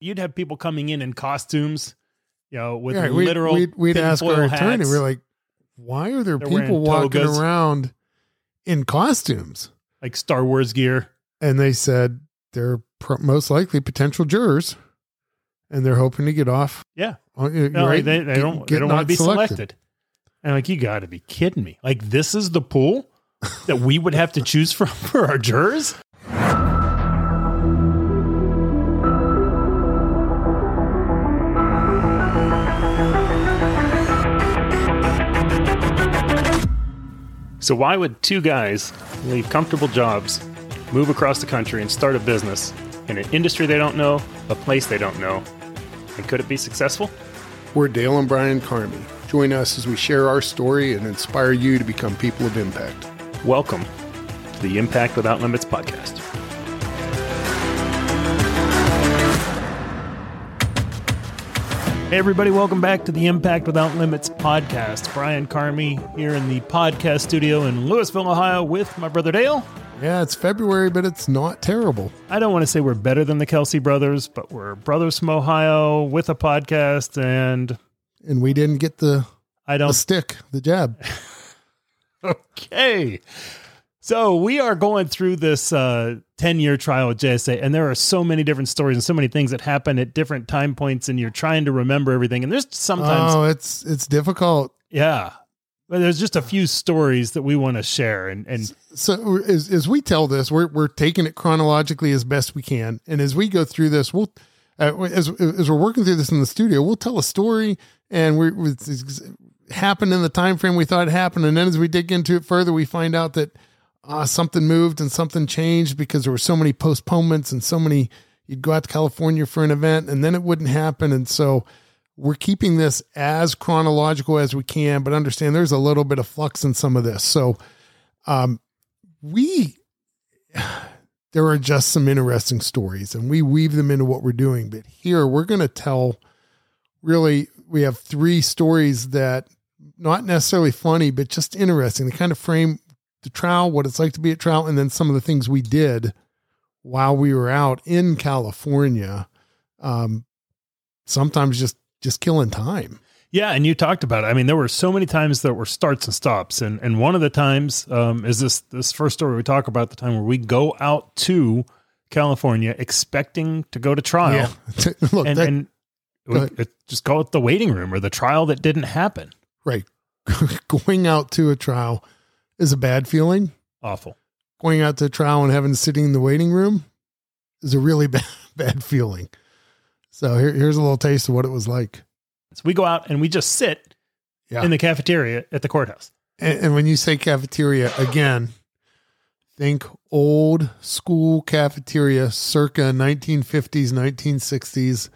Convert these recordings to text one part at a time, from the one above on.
you'd have people coming in in costumes, you know, with Yeah, we'd, literal. we'd, we'd ask our tinfoil attorney, hats. we're like, why are there They're people walking togas. around in costumes? like Star Wars gear. And they said they're pro- most likely potential jurors, and they're hoping to get off. Yeah. on- uh, No, right? they, they Get- don't. They don't want to be selected. And like, you got to be kidding me! Like, this is the pool that we would have to choose from for our jurors. So why would two guys leave comfortable jobs, move across the country, and start a business in an industry they don't know, a place they don't know? And could it be successful? We're Dale and Brian Karmie. Join us as we share our story and inspire you to become people of impact. Welcome to the Impact Without Limits podcast. Hey, everybody, welcome back to the Impact Without Limits podcast. Brian Karmie here in the podcast studio in Louisville, Ohio, with my brother Dale. Yeah, it's February, but it's not terrible. I don't want to say we're better than the Kelce brothers, but we're brothers from Ohio with a podcast, and And we didn't get the, I don't the stick, the jab. Okay. So we are going through this uh, 10 year trial with JSA, and there are so many different stories and so many things that happen at different time points, and you're trying to remember everything. And there's sometimes, Oh, it's it's difficult. yeah, but there's just a few stories that we want to share. And, and So as, as we tell this, we're we're taking it chronologically as best we can, and as we go through this, we'll uh, as as we're working through this in the studio, we'll tell a story, and we happened in the time frame we thought it happened, and then as we dig into it further, we find out that uh, something moved and something changed because there were so many postponements and so many. You'd go out to California for an event, and then it wouldn't happen, and so we're keeping this as chronological as we can, but understand there's a little bit of flux in some of this. So, um, we there are just some interesting stories, and we weave them into what we're doing. But here we're going to tell. Really, we have three stories that not necessarily funny, but just interesting. They kind of frame the trial, what it's like to be at trial, and then some of the things we did while we were out in California. Um, sometimes just just killing time. yeah, and you talked about it. I mean, there were so many times that were starts and stops. And, and one of the times um, is this, this first story we talk about the time where we go out to California expecting to go to trial. Look, and, that- and Go we, it- just call it the waiting room or the trial that didn't happen. right, going out to a trial is a bad feeling. Awful. going out to trial and having sitting in the waiting room is a really bad, bad feeling. So here, here's a little taste of what it was like. So we go out and we just sit Yeah. in the cafeteria at the courthouse. And, and when you say cafeteria, again, think old school cafeteria circa 1950s, 1960s,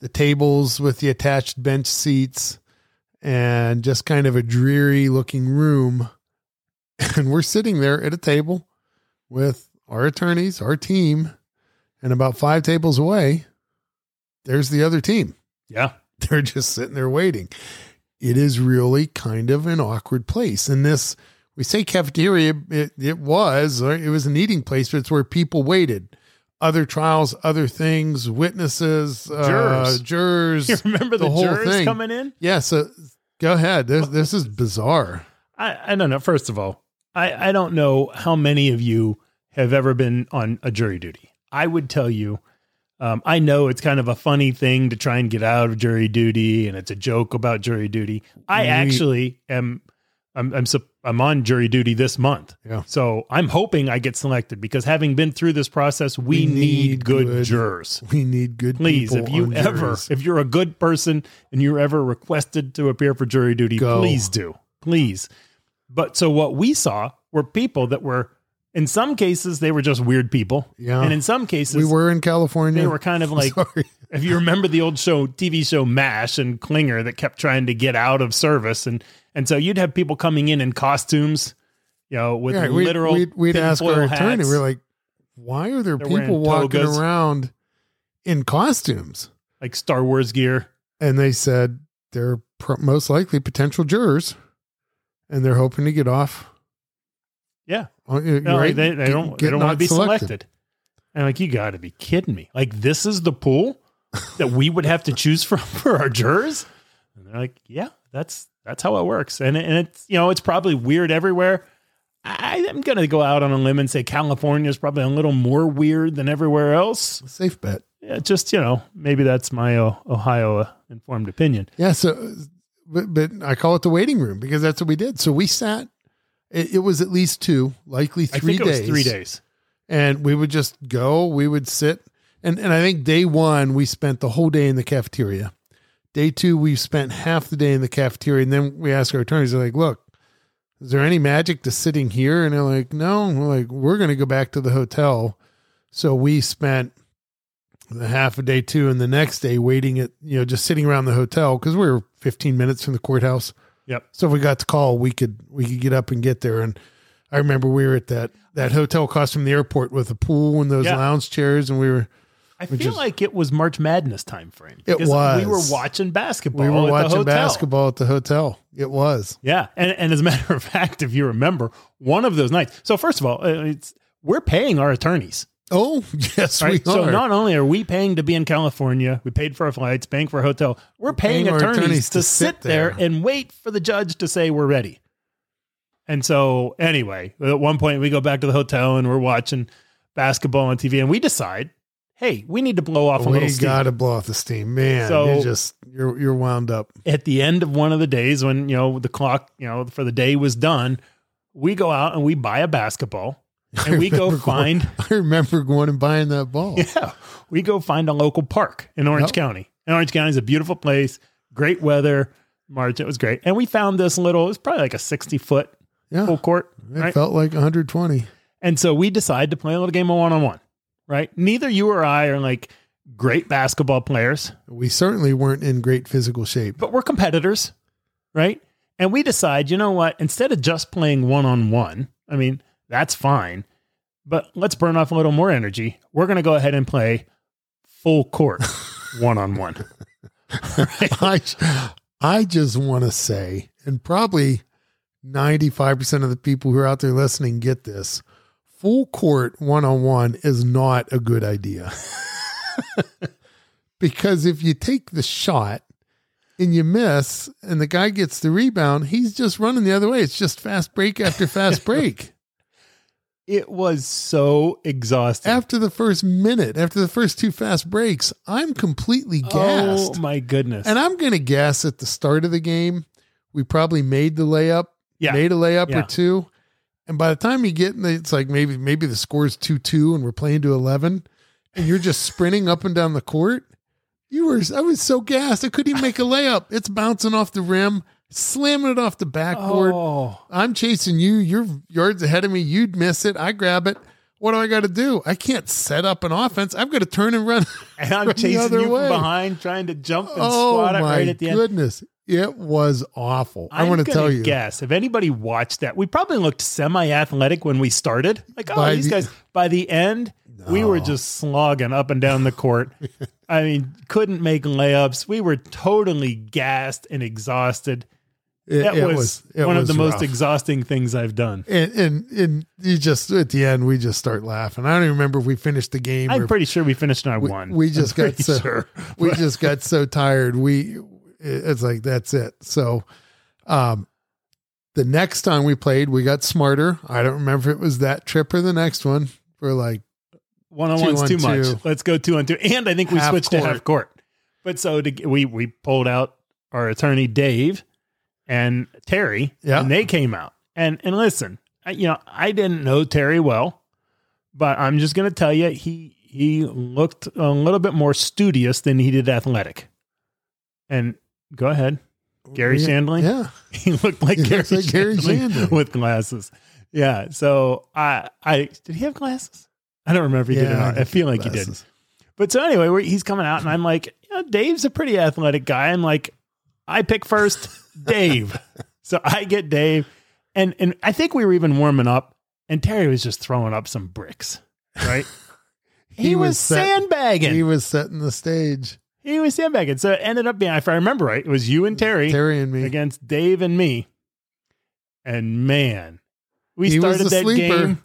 the tables with the attached bench seats and just kind of a dreary looking room. And we're sitting there at a table with our attorneys, our team, and about five tables away, there's the other team. Yeah. They're just sitting there waiting. It is really kind of an awkward place. And this, we say cafeteria, it, it was, or it was an eating place, but it's where people waited. Other trials, other things, witnesses, uh, Jurors. jurors. You remember the, the whole jurors thing. coming in? Yeah. So go ahead. This, this is bizarre. I, I don't know. First of all, I, I don't know how many of you have ever been on a jury duty. I would tell you, um, I know it's kind of a funny thing to try and get out of jury duty, and it's a joke about jury duty. I We- actually am, I'm, I'm, I'm on jury duty this month. Yeah. So I'm hoping I get selected because having been through this process, we, We need, need good, good jurors. We need good Please, if you ever, if you're a good person and you're ever requested to appear for jury duty, Go. please do. Please. But so what we saw were people that were, in some cases, they were just weird people. Yeah. And in some cases, we were in California. they were kind of like, if you remember the old show, TV show MASH and Klinger that kept trying to get out of service. And, and so you'd have people coming in in costumes, you know, with Yeah, we'd, literal. we'd, we'd ask our tinfoil attorney, hats, we're like, why are there They're people walking togas. around in costumes? like Star Wars gear. And they said they're pro- most likely potential jurors and they're hoping to get off. Yeah. Oh, No, right. they, they don't. get they don't want to be selected. And like, you got to be kidding me! Like, this is the pool that we would have to choose from for our jurors? And they're like, yeah, that's that's how it works. And and it's you know it's probably weird everywhere. I am going to go out on a limb and say California is probably a little more weird than everywhere else. Safe bet. Yeah, just you know maybe that's my Ohio uh, informed opinion. Yeah. So, but, but I call it the waiting room because that's what we did. So we sat. It, it was at least two, likely three I think days. It was three days. And we would just go. We would sit, and and I think day one we spent the whole day in the cafeteria. Day two we spent half the day in the cafeteria, and then we asked our attorneys, they're like, "Look, is there any magic to sitting here?" And they're like, "No." We're like, "We're going to go back to the hotel." So we spent the half a day two and the next day waiting at you know just sitting around the hotel because we were 15 minutes from the courthouse Yep. so if we got the call we could we could get up and get there and i remember we were at that that hotel across from the airport with a pool and those Yeah. lounge chairs and we were I feel is- like it was March Madness time frame. It was. We were watching basketball. we were watching basketball at the hotel it was Yeah, and and as a matter of fact, if you remember, one of those nights. So first of all, uh, it's we're paying our attorneys. Oh yes Right. we So not only are we paying to be in California, we paid for our flights, paying for a hotel, we're paying, paying attorneys, attorneys to, sit there. there. and wait for the judge to say we're ready. And so anyway, at one point we go back to the hotel and we're watching basketball on TV and we decide, hey, we need to blow off a we little steam. got to blow off the steam man So- you're just you're you're wound up At the end of one of the days when, you know, the clock, you know, for the day was done, we go out and we buy a basketball and we go going- find i remember going and buying that ball Yeah. We go find a local park in Orange Yep. County. And Orange County is a beautiful place, great weather. March, it was great. And we found this little, it was probably like a 60 foot yeah full court. it Right. felt like 120 And so we decide to play a little game of one on one, right? Neither you or I are like great basketball players, we certainly weren't in great physical shape but we're competitors, right? And we decide, you know what? Instead of just playing one on one, I mean, that's fine, but let's burn off a little more energy. We're going to go ahead and play full court one on one. I I just want to say, and probably 95% of the people who are out there listening get this. Full court one on one is not a good idea. because if you take the shot and you miss and the guy gets the rebound, he's just running the other way. It's just fast break after fast break. It was so exhausting. after the first minute, after the first two fast breaks, I'm completely oh gassed. Oh my goodness. And I'm going to guess at the start of the game, we probably made the layup, yeah. made a layup Yeah. or two. And by the time you get in, the, it's like maybe maybe the score's two two, and we're playing to eleven, and you're just sprinting up and down the court. You were I was so gassed I couldn't even make a layup. It's bouncing off the rim, slamming it off the backboard. Oh, I'm chasing you. You're yards ahead of me. You'd miss it. I grab it. What do I got to do? I can't set up an offense. I've got to turn and run. and I'm Run chasing you way. from behind, trying to jump and oh squat it right at the end. goodness. It was awful. I I'm want to tell you. Guess if anybody watched that, we probably looked semi-athletic when we started. Like, oh, By these the- guys. By the end, we were just slogging up and down the court. I mean, couldn't make layups. We were totally gassed and exhausted. It, That it was, it one of was the most exhausting things I've done. and, and and you just at the end we just start laughing. I don't even remember if we finished the game. I'm pretty sure we finished on our we, one. we just I'm got so sure. we just got so tired. We it's like that's it. So, um, the next time we played, we got smarter. I don't remember if it was that trip or the next one. We're like, One on one's too much. two. Let's go two on two. And I think we Half switched to half court. But so to, we we pulled out our attorney Dave and Terry, Yeah. and they came out. And and listen, I, you know, I didn't know Terry well, but I'm just going to tell you, he he looked a little bit more studious than he did athletic. And go ahead, Garry yeah, Shandling. Yeah, he looked like He Garry, like Garry Shandling with glasses. Yeah. So I, I did he have glasses? I don't remember if he did or not. I feel like he did. But so anyway, he's coming out, and I'm like, you know, Dave's a pretty athletic guy. I'm like, I pick first, Dave. so I get Dave, and and I think we were even warming up, and Terry was just throwing up some bricks, right? he, was, set- sandbagging. He He, was setting the stage. He was sandbagging. So it ended up being, if I remember right, it was you and Terry, Terry and me. against Dave and me. And man, we He started that sleeper. game.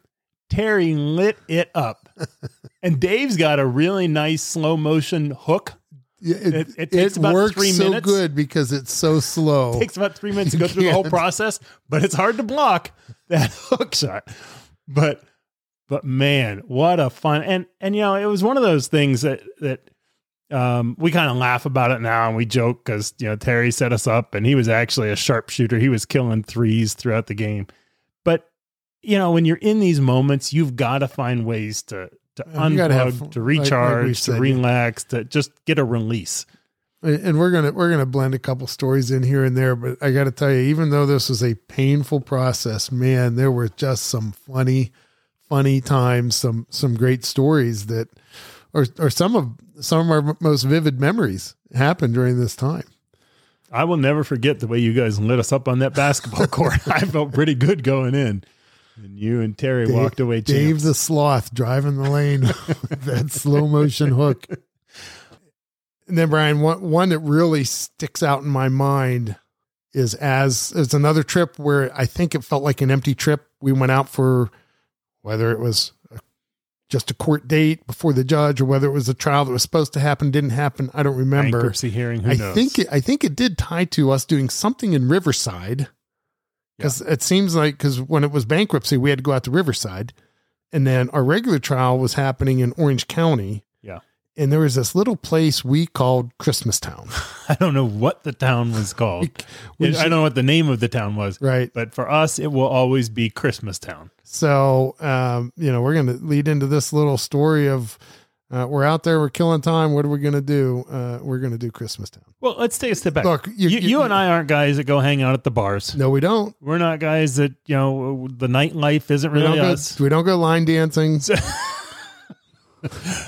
Terry lit it up. and Dave's got a really nice slow motion hook. It, It- it it, about works three so minutes. good because it's so slow. It takes about three minutes to go through the whole process, but it's hard to block that hook shot. But but man, what a fun and and you know it was one of those things that that um, we kind of laugh about it now and we joke because you know Terry set us up and he was actually a sharpshooter. He was killing threes throughout the game, but you know when you're in these moments, you've got to find ways to to Yeah, you gotta have unplug, fun, to like- like we recharge, to said, yeah. relax, to just get a release. and we're gonna we're gonna blend a couple stories in here and there but i gotta tell you even though this was a painful process man there were just some funny funny times some some great stories that or or some of some of our most vivid memories happened during this time I will never forget the way you guys lit us up on that basketball court. I felt pretty good going in. And you and Terry Dave- walked away dave the sloth driving the lane with that slow motion hook and then brian one, one that really sticks out in my mind is as it's another trip where I think it felt like an empty trip. We went out for whether it was just a court date before the judge or whether it was a trial that was supposed to happen didn't happen. I don't remember. Bankruptcy hearing, who I knows? think it, I think it did tie to us doing something in Riverside because it seems like because when it was bankruptcy we had to go out to Riverside, and then our regular trial was happening in Orange County. Yeah. and there was this little place we called Christmas Town. I don't know what the town was called. I don't know what the name of the town was. Right. But for us, it will always be Christmas Town. So, um, you know, we're going to lead into this little story of uh, we're out there, we're killing time. What are we going to do? Uh, we're going to do Christmas Town. Well, let's take a step back. Look, you- you, you, you- and I aren't guys that go hang out at the bars. No, we don't. We're not guys that, you know, the nightlife isn't We really us. go, we don't go line dancing.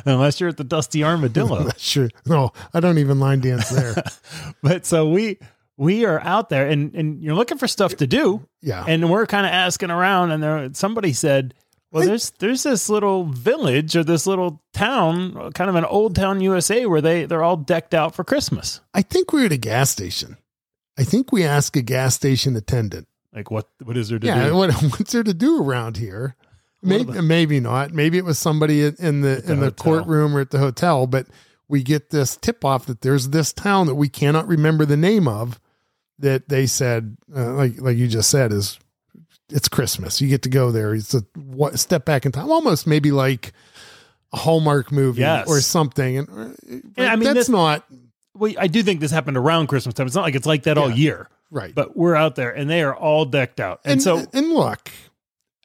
unless you're at the Dusty Armadillo. sure. No, I don't even line dance there. but so we we are out there and and you're looking for stuff to do. Yeah. And we're kind of asking around and there somebody said, "Well, there's there's this little village or this little town, kind of an old town USA where they they're all decked out for Christmas." I think we're at a gas station. I think we ask a gas station attendant. Like what what is there to Yeah, do? what, what's there to do around here? Maybe, maybe not. Maybe it was somebody in in the, the in the hotel. courtroom or at the hotel. But we get this tip off that there's this town that we cannot remember the name of. That they said, uh, like like you just said, is it's Christmas. You get to go there. It's a what, step back in time, almost maybe like a Hallmark movie Yes. or something. And uh, Yeah, I mean, that's this- not Well, I do think this happened around Christmas time. It's not like it's like that all year. right. But we're out there and they are all decked out. And, so and look,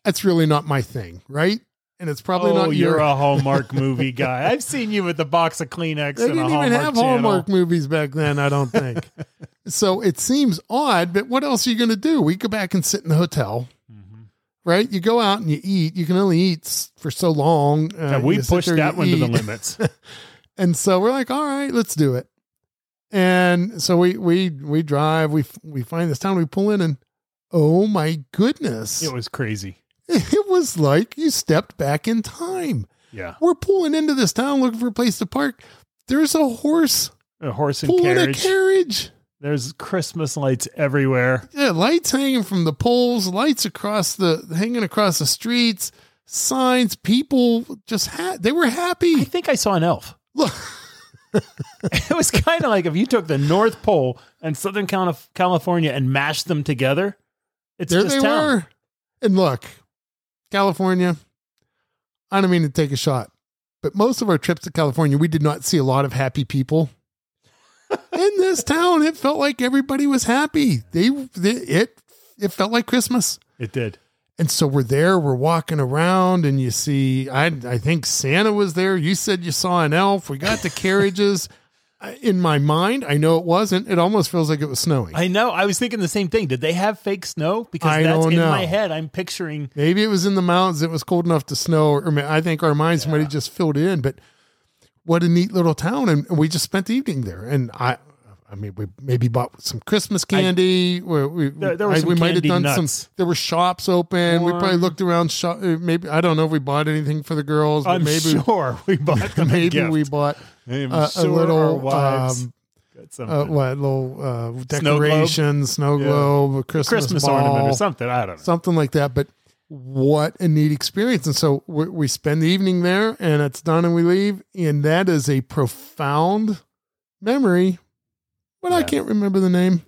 that's really not my thing, right? And it's probably oh, not you're your a Hallmark movie guy. I've seen you with the box of Kleenex They and didn't Hallmark even have channel. Hallmark movies back then, I don't think. so it seems odd, but what else are you going to do? We go back and sit in the hotel, Mhm. right? You go out and you eat. You can only eat for so long. Uh, Yeah, we pushed that one to the limits. And so we're like, all right, let's do it. And so we we we drive. We we find this town. We pull in, and oh my goodness, It was crazy. it was like you stepped back in time. Yeah. We're pulling into this town looking for a place to park. There's a horse A horse and pulling carriage. a carriage. There's Christmas lights everywhere. Yeah, lights hanging from the poles, lights across the hanging across the streets, signs. People just had they were happy. I think I saw an elf. Look, It was kind of like if you took the North Pole and Southern Calif- California and mashed them together. It's there they town. were. And look, California. I don't mean to take a shot, but most of our trips to California, we did not see a lot of happy people. This town, it felt like everybody was happy. They, they it it felt like Christmas. It did. And so we're there, we're walking around, and you see, I, I think Santa was there. You said you saw an elf. We got the carriages. In my mind, I know it wasn't. It almost feels like it was snowing. I know. I was thinking the same thing. Did they have fake snow? Because I that's in know. my head. I'm picturing. Maybe it was in the mountains. It was cold enough to snow. Or I think our minds might have just filled in. But what a neat little town, and we just spent the evening there. And I, I mean, we maybe bought some Christmas candy. we, we, There- there I- we might have done nuts. some. There were shops open. We probably looked around. Shop, uh, maybe I don't know if we bought anything for the girls. I'm maybe sure we bought maybe we bought uh, sure a little um, uh, what little uh, decoration, snow globe, a Christmas, Christmas ball, ornament or something. I don't know. something like that. But what a neat experience! And so we, we spend the evening there, and it's done, and we leave, and that is a profound memory, but I can't remember the name.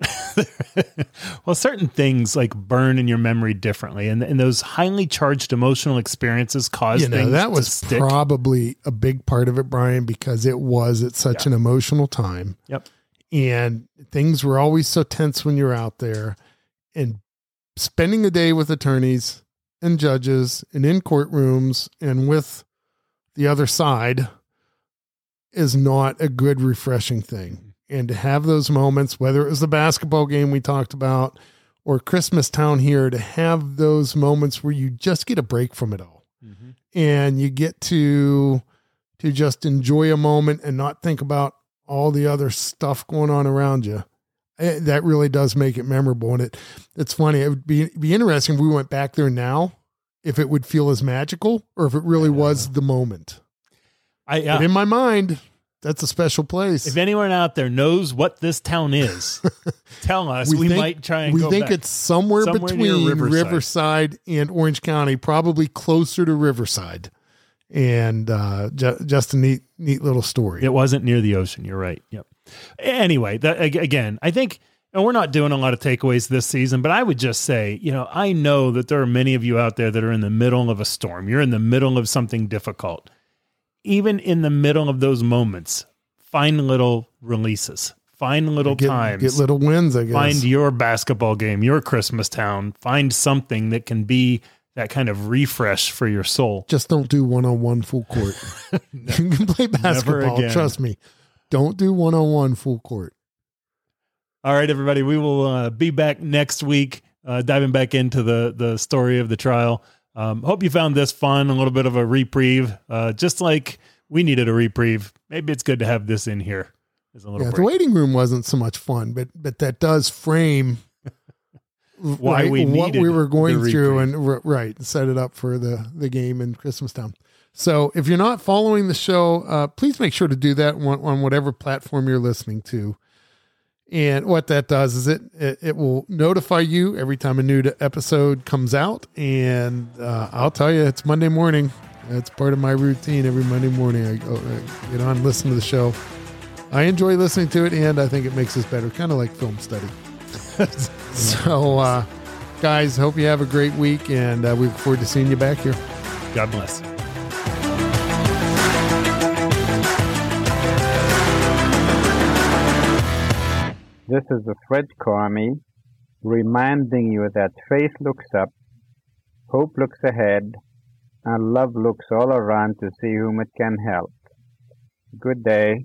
well, certain things like burn in your memory differently, and, and those highly charged emotional experiences cause you know, that was probably a big part of it, Brian, because it was at such Yeah. an emotional time. Yep. And things were always so tense when you're out there. And spending a day with attorneys and judges and in courtrooms and with the other side is not a good, refreshing thing. And to have those moments, whether it was the basketball game we talked about or Christmas Town here, to have those moments where you just get a break from it all Mhm. and you get to to just enjoy a moment and not think about all the other stuff going on around you. Eh, That really does make it memorable, and it it's funny. It would be be interesting if we went back there now, if it would feel as magical or if it really was the moment. I, yeah. But in my mind, that's a special place. If anyone out there knows what this town is, tell us. We, think- might try and we think back. it's somewhere, Somewhere between Riverside. Riverside. and Orange County, probably closer to Riverside. And uh, ju- just a neat, neat little story. It wasn't near the ocean. You're right. Yep. Anyway, that, again, I think, and we're not doing a lot of takeaways this season, but I would just say, you know, I know that there are many of you out there that are in the middle of a storm. You're in the middle of something difficult. Even in the middle of those moments, find little releases, find little get, times, get little wins, I guess. find your basketball game, your Christmas town, find something that can be that kind of refresh for your soul. Just don't do one on one full court. You can play basketball. Trust me. Don't do one on one full court. All right, everybody. We will uh, be back next week, uh, diving back into the the story of the trial. Um, hope you found this fun, a little bit of a reprieve. Uh, just like we needed a reprieve, maybe it's good to have this in here as a little Yeah, the waiting room wasn't so much fun, but but that does frame Why right, we what we were going through and right set it up for the the game in Christmas Town. So if you're not following the show, uh, please make sure to do that on, on whatever platform you're listening to. And what that does is it, it it will notify you every time a new episode comes out. And uh, I'll tell you, it's Monday morning. It's part of my routine every Monday morning. I go I get on, listen to the show. I enjoy listening to it, and I think it makes us better, kind of like film study. so, uh, guys, hope you have a great week, and uh, we look forward to seeing you back here. God bless. This is the Fred Karmie reminding you that faith looks up, hope looks ahead, and love looks all around to see whom it can help. Good day.